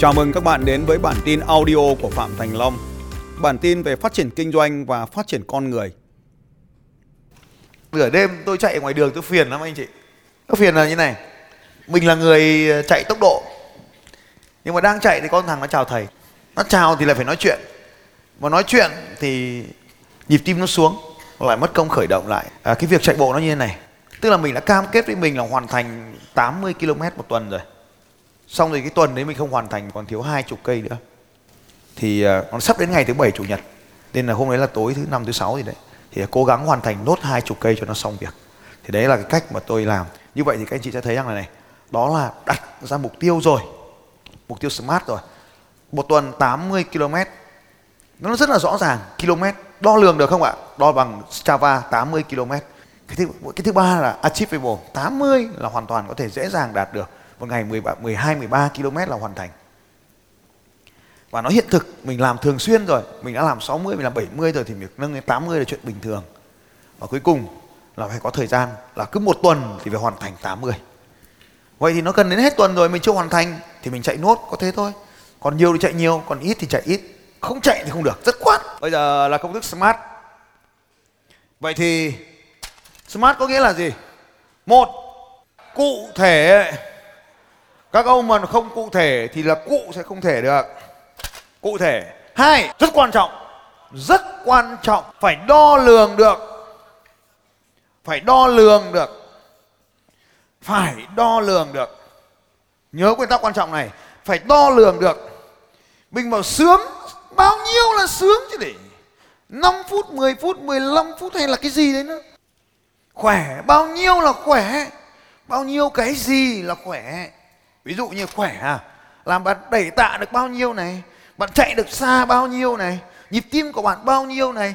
Chào mừng các bạn đến với bản tin audio của Phạm Thành Long. Bản tin về phát triển kinh doanh và phát triển con người. Nửa đêm tôi chạy ngoài đường tôi phiền lắm anh chị. Nó phiền là như này. Mình là người ờ, chạy tốc độ. Nhưng mà đang chạy thì con thằng nó chào thầy. Nó chào thì lại phải nói chuyện. Mà nói chuyện thì nhịp tim nó xuống lại mất công khởi động lại. À, cái việc chạy bộ nó như thế này. Tức là mình đã cam kết với mình là hoàn thành 80 km một tuần rồi xong rồi cái tuần đấy mình không hoàn thành còn thiếu hai chục cây nữa. Thì uh, nó sắp đến ngày thứ bảy chủ nhật. Nên là hôm đấy là tối thứ năm thứ sáu gì đấy. Thì cố gắng hoàn thành nốt hai chục cây cho nó xong việc. Thì đấy là cái cách mà tôi làm. Như vậy thì các anh chị sẽ thấy rằng là này đó là đặt ra mục tiêu rồi. Mục tiêu smart rồi. Một tuần 80 km. Nó rất là rõ ràng km. Đo lường được không ạ? Đo bằng Strava 80 km. Cái thứ, cái thứ ba là achievable. 80 là hoàn toàn có thể dễ dàng đạt được một ngày 13, 12 13 km là hoàn thành. Và nó hiện thực mình làm thường xuyên rồi. Mình đã làm 60 mình làm 70 rồi thì việc nâng lên 80 là chuyện bình thường. Và cuối cùng là phải có thời gian là cứ một tuần thì phải hoàn thành 80 vậy thì nó cần đến hết tuần rồi mình chưa hoàn thành thì mình chạy nốt có thế thôi. Còn nhiều thì chạy nhiều còn ít thì chạy ít. Không chạy thì không được rất quát bây giờ là công thức smart. Vậy thì smart có nghĩa là gì? Một cụ thể các ông mà không cụ thể thì là cụ sẽ không thể được. Cụ thể. Hai. Rất quan trọng. Rất quan trọng. Phải đo lường được. Phải đo lường được. Phải đo lường được. Nhớ nguyên tắc quan trọng này. Phải đo lường được. Mình bảo sướng bao nhiêu là sướng chứ để 5 phút 10 phút 15 phút hay là cái gì đấy nữa. Khỏe bao nhiêu là khỏe? Bao nhiêu cái gì là khỏe ví dụ như khỏe à làm bạn đẩy tạ được bao nhiêu này, bạn chạy được xa bao nhiêu này, nhịp tim của bạn bao nhiêu này.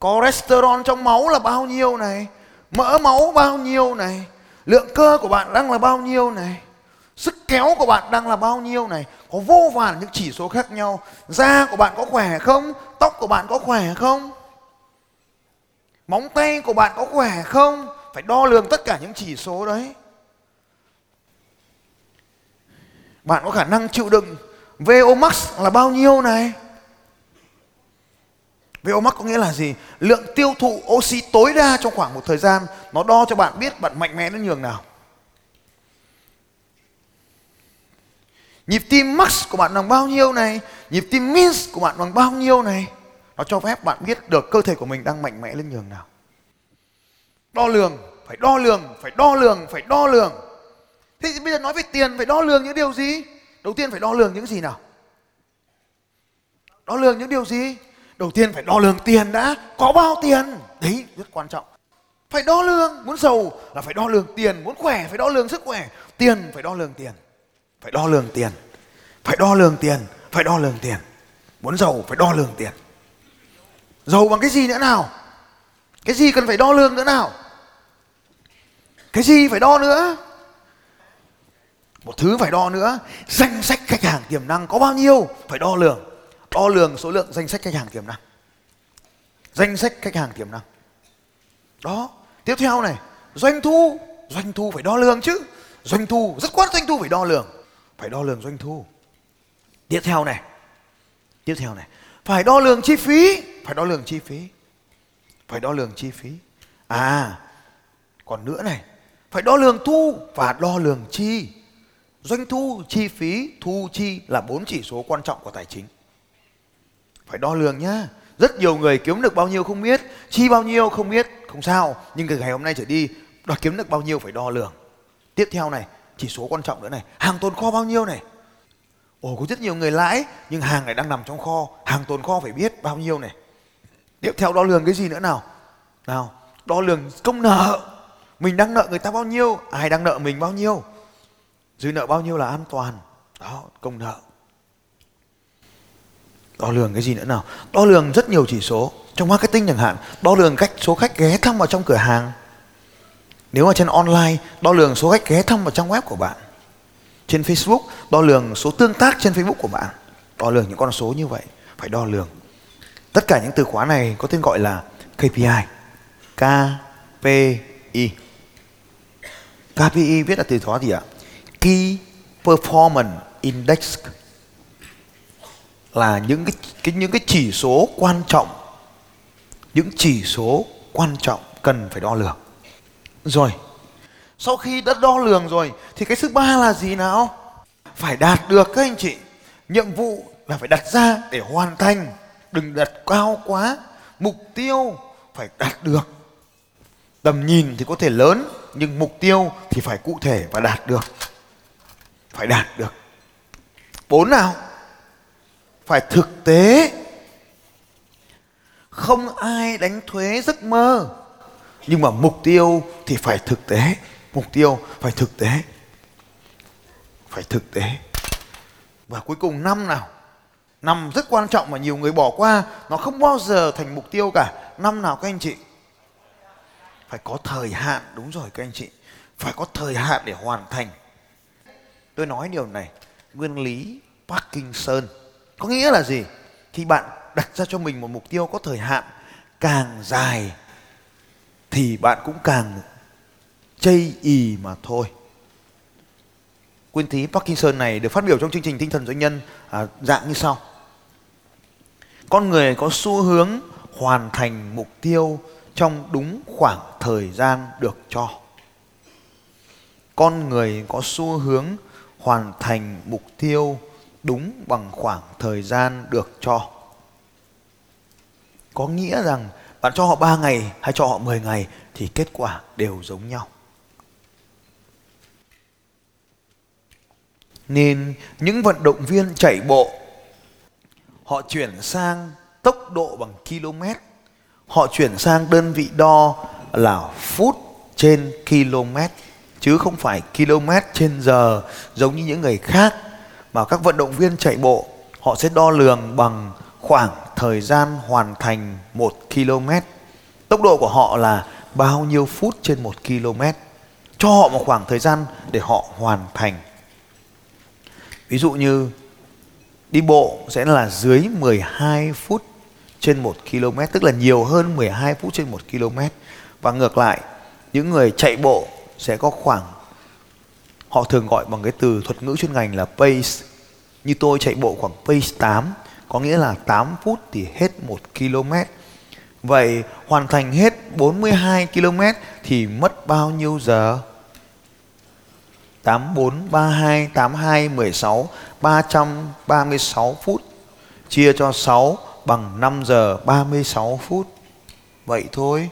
Cholesterol trong máu là bao nhiêu này, mỡ máu bao nhiêu này, lượng cơ của bạn đang là bao nhiêu này, sức kéo của bạn đang là bao nhiêu này. Có vô vàn những chỉ số khác nhau. Da của bạn có khỏe không? Tóc của bạn có khỏe không? Móng tay của bạn có khỏe không? Phải đo lường tất cả những chỉ số đấy. Bạn có khả năng chịu đựng VO max là bao nhiêu này? VO max có nghĩa là gì? Lượng tiêu thụ oxy tối đa trong khoảng một thời gian, nó đo cho bạn biết bạn mạnh mẽ đến nhường nào. Nhịp tim max của bạn bằng bao nhiêu này? Nhịp tim min của bạn bằng bao nhiêu này? Nó cho phép bạn biết được cơ thể của mình đang mạnh mẽ lên nhường nào đo lường phải đo lường phải đo lường phải đo lường thế thì bây giờ nói về tiền phải đo lường những điều gì đầu tiên phải đo lường những gì nào đo lường những điều gì đầu tiên phải đo lường tiền đã có bao tiền đấy rất quan trọng phải đo lường muốn giàu là phải đo lường tiền muốn khỏe phải đo lường sức khỏe tiền phải đo lường tiền phải đo lường tiền phải đo lường tiền phải đo lường tiền muốn giàu phải đo lường tiền giàu bằng cái gì nữa nào? Cái gì cần phải đo lường nữa nào? Cái gì phải đo nữa? Một thứ phải đo nữa. Danh sách khách hàng tiềm năng có bao nhiêu phải đo lường. Đo lường số lượng danh sách khách hàng tiềm năng. Danh sách khách hàng tiềm năng. Đó. Tiếp theo này. Doanh thu. Doanh thu phải đo lường chứ. Doanh thu, rất quát doanh thu phải đo lường. Phải đo lường doanh thu. Tiếp theo này. Tiếp theo này. Phải đo lường chi phí phải đo lường chi phí. Phải đo lường chi phí. À còn nữa này. Phải đo lường thu và đo lường chi. Doanh thu, chi phí, thu, chi là bốn chỉ số quan trọng của tài chính. Phải đo lường nhá. Rất nhiều người kiếm được bao nhiêu không biết, chi bao nhiêu không biết, không sao. Nhưng từ ngày hôm nay trở đi, đo kiếm được bao nhiêu phải đo lường. Tiếp theo này, chỉ số quan trọng nữa này. Hàng tồn kho bao nhiêu này? Ồ, có rất nhiều người lãi, nhưng hàng này đang nằm trong kho. Hàng tồn kho phải biết bao nhiêu này? Tiếp theo đo lường cái gì nữa nào? Nào, đo lường công nợ. Mình đang nợ người ta bao nhiêu? Ai đang nợ mình bao nhiêu? Dư nợ bao nhiêu là an toàn. Đó, công nợ. Đo lường cái gì nữa nào? Đo lường rất nhiều chỉ số. Trong marketing chẳng hạn, đo lường cách số khách ghé thăm vào trong cửa hàng. Nếu mà trên online, đo lường số khách ghé thăm vào trang web của bạn. Trên Facebook, đo lường số tương tác trên Facebook của bạn. Đo lường những con số như vậy. Phải đo lường tất cả những từ khóa này có tên gọi là KPI KPI KPI viết là từ khóa gì ạ? Key Performance Index là những cái, cái những cái chỉ số quan trọng những chỉ số quan trọng cần phải đo lường. Rồi sau khi đã đo lường rồi thì cái thứ ba là gì nào? Phải đạt được các anh chị. Nhiệm vụ là phải đặt ra để hoàn thành đừng đặt cao quá. Mục tiêu phải đạt được. Tầm nhìn thì có thể lớn, nhưng mục tiêu thì phải cụ thể và đạt được. Phải đạt được. Bốn nào? Phải thực tế. Không ai đánh thuế giấc mơ. Nhưng mà mục tiêu thì phải thực tế. Mục tiêu phải thực tế. Phải thực tế. Và cuối cùng năm nào? Năm rất quan trọng mà nhiều người bỏ qua nó không bao giờ thành mục tiêu cả. Năm nào các anh chị? Phải có thời hạn đúng rồi các anh chị. Phải có thời hạn để hoàn thành. Tôi nói điều này nguyên lý Parkinson có nghĩa là gì? Khi bạn đặt ra cho mình một mục tiêu có thời hạn càng dài thì bạn cũng càng chây ì mà thôi. Nguyên lý Parkinson này được phát biểu trong chương trình tinh thần doanh nhân à, dạng như sau con người có xu hướng hoàn thành mục tiêu trong đúng khoảng thời gian được cho con người có xu hướng hoàn thành mục tiêu đúng bằng khoảng thời gian được cho có nghĩa rằng bạn cho họ 3 ngày hay cho họ 10 ngày thì kết quả đều giống nhau. Nên những vận động viên chạy bộ họ chuyển sang tốc độ bằng km, họ chuyển sang đơn vị đo là phút trên km chứ không phải km trên giờ giống như những người khác mà các vận động viên chạy bộ họ sẽ đo lường bằng khoảng thời gian hoàn thành 1 km. Tốc độ của họ là bao nhiêu phút trên 1 km. Cho họ một khoảng thời gian để họ hoàn thành. Ví dụ như đi bộ sẽ là dưới 12 phút trên 1 km, tức là nhiều hơn 12 phút trên 1 km. Và ngược lại, những người chạy bộ sẽ có khoảng họ thường gọi bằng cái từ thuật ngữ chuyên ngành là pace. Như tôi chạy bộ khoảng pace 8 có nghĩa là 8 phút thì hết 1 km. Vậy hoàn thành hết 42 km thì mất bao nhiêu giờ? 84, 32, 82, 16, 336 phút. Chia cho 6 bằng 5 giờ 36 phút. Vậy thôi.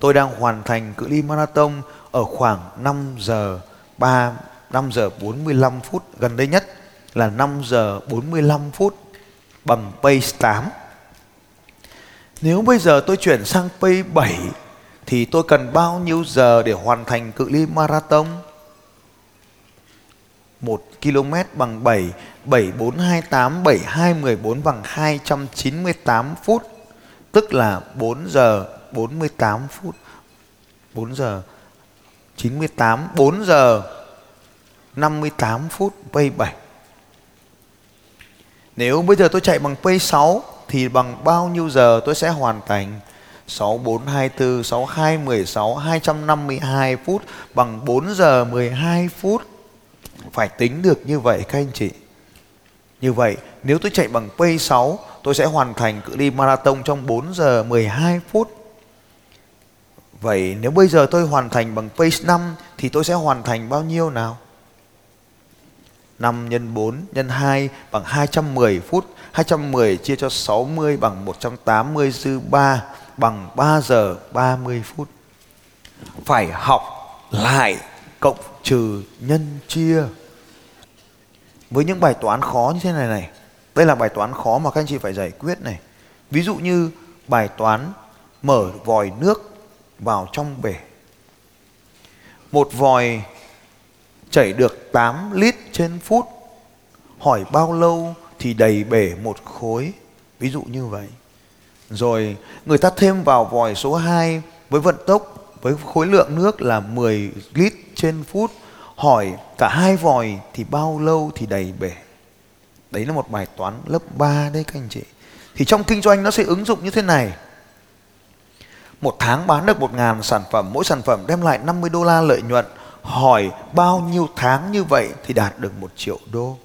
Tôi đang hoàn thành cự ly marathon ở khoảng 5 giờ 3 5 giờ 45 phút gần đây nhất là 5 giờ 45 phút bằng pace 8. Nếu bây giờ tôi chuyển sang pace 7 thì tôi cần bao nhiêu giờ để hoàn thành cự ly marathon? 1 km bằng 7, 7 4 28, 7 2 14 bằng 298 phút, tức là 4 giờ 48 phút. 4 giờ 98, 4 giờ 58 phút pay 7. Nếu bây giờ tôi chạy bằng pay 6 thì bằng bao nhiêu giờ tôi sẽ hoàn thành 6424 6216 252 phút bằng 4 giờ 12 phút. Phải tính được như vậy các anh chị. Như vậy, nếu tôi chạy bằng P6, tôi sẽ hoàn thành cự ly marathon trong 4 giờ 12 phút. Vậy nếu bây giờ tôi hoàn thành bằng P5 thì tôi sẽ hoàn thành bao nhiêu nào? 5 x 4 x 2 bằng 210 phút. 210 chia cho 60 bằng 180 dư 3 bằng 3 giờ 30 phút. Phải học lại cộng trừ nhân chia. Với những bài toán khó như thế này này. Đây là bài toán khó mà các anh chị phải giải quyết này. Ví dụ như bài toán mở vòi nước vào trong bể. Một vòi chảy được 8 lít trên phút. Hỏi bao lâu thì đầy bể một khối. Ví dụ như vậy. Rồi người ta thêm vào vòi số 2 với vận tốc với khối lượng nước là 10 lít trên phút. Hỏi cả hai vòi thì bao lâu thì đầy bể. Đấy là một bài toán lớp 3 đấy các anh chị. Thì trong kinh doanh nó sẽ ứng dụng như thế này. một tháng bán được 1.000 sản phẩm, mỗi sản phẩm đem lại 50 đô la lợi nhuận. Hỏi bao nhiêu tháng như vậy thì đạt được 1 triệu đô.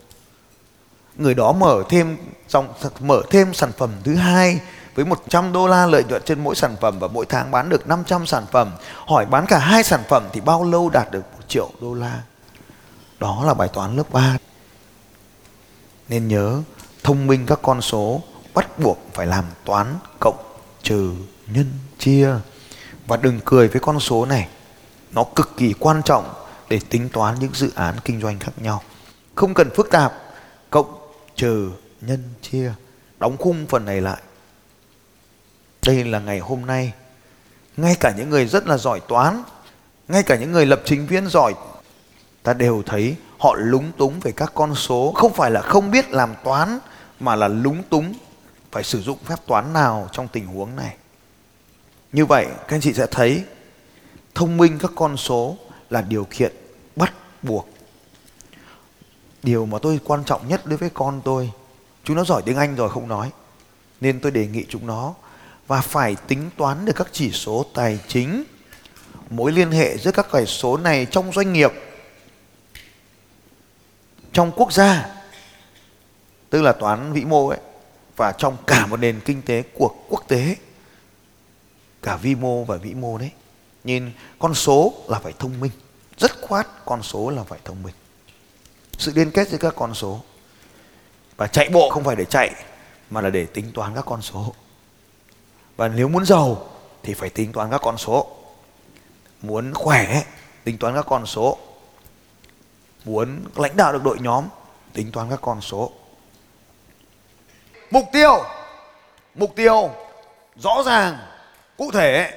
Người đó mở thêm dòng mở thêm sản phẩm thứ hai với 100 đô la lợi nhuận trên mỗi sản phẩm và mỗi tháng bán được 500 sản phẩm. Hỏi bán cả hai sản phẩm thì bao lâu đạt được 1 triệu đô la? Đó là bài toán lớp 3. Nên nhớ, thông minh các con số bắt buộc phải làm toán cộng trừ nhân chia và đừng cười với con số này nó cực kỳ quan trọng để tính toán những dự án kinh doanh khác nhau không cần phức tạp, cộng trừ nhân chia đóng khung phần này lại đây là ngày hôm nay. Ngay cả những người rất là giỏi toán, ngay cả những người lập trình viên giỏi, ta đều thấy họ lúng túng về các con số. Không phải là không biết làm toán, mà là lúng túng phải sử dụng phép toán nào trong tình huống này. Như vậy, các anh chị sẽ thấy, thông minh các con số là điều kiện bắt buộc. Điều mà tôi quan trọng nhất đối với con tôi, chúng nó giỏi tiếng anh rồi không nói, nên tôi đề nghị chúng nó và phải tính toán được các chỉ số tài chính. Mối liên hệ giữa các cái số này trong doanh nghiệp, trong quốc gia, tức là toán vĩ mô ấy, và trong cả một nền kinh tế của quốc tế, cả vi mô và vĩ mô đấy. Nên con số là phải thông minh, rất khoát con số là phải thông minh. Sự liên kết giữa các con số. Và chạy bộ không phải để chạy, mà là để tính toán các con số và nếu muốn giàu thì phải tính toán các con số. Muốn khỏe, tính toán các con số. Muốn lãnh đạo được đội nhóm, tính toán các con số. Mục tiêu mục tiêu rõ ràng, cụ thể,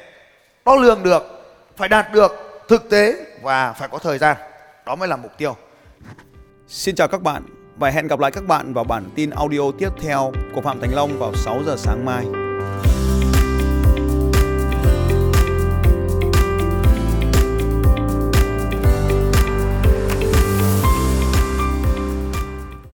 đo lường được, phải đạt được thực tế và phải có thời gian. Đó mới là mục tiêu. Xin chào các bạn và hẹn gặp lại các bạn vào bản tin audio tiếp theo của Phạm Thành Long vào 6 giờ sáng mai.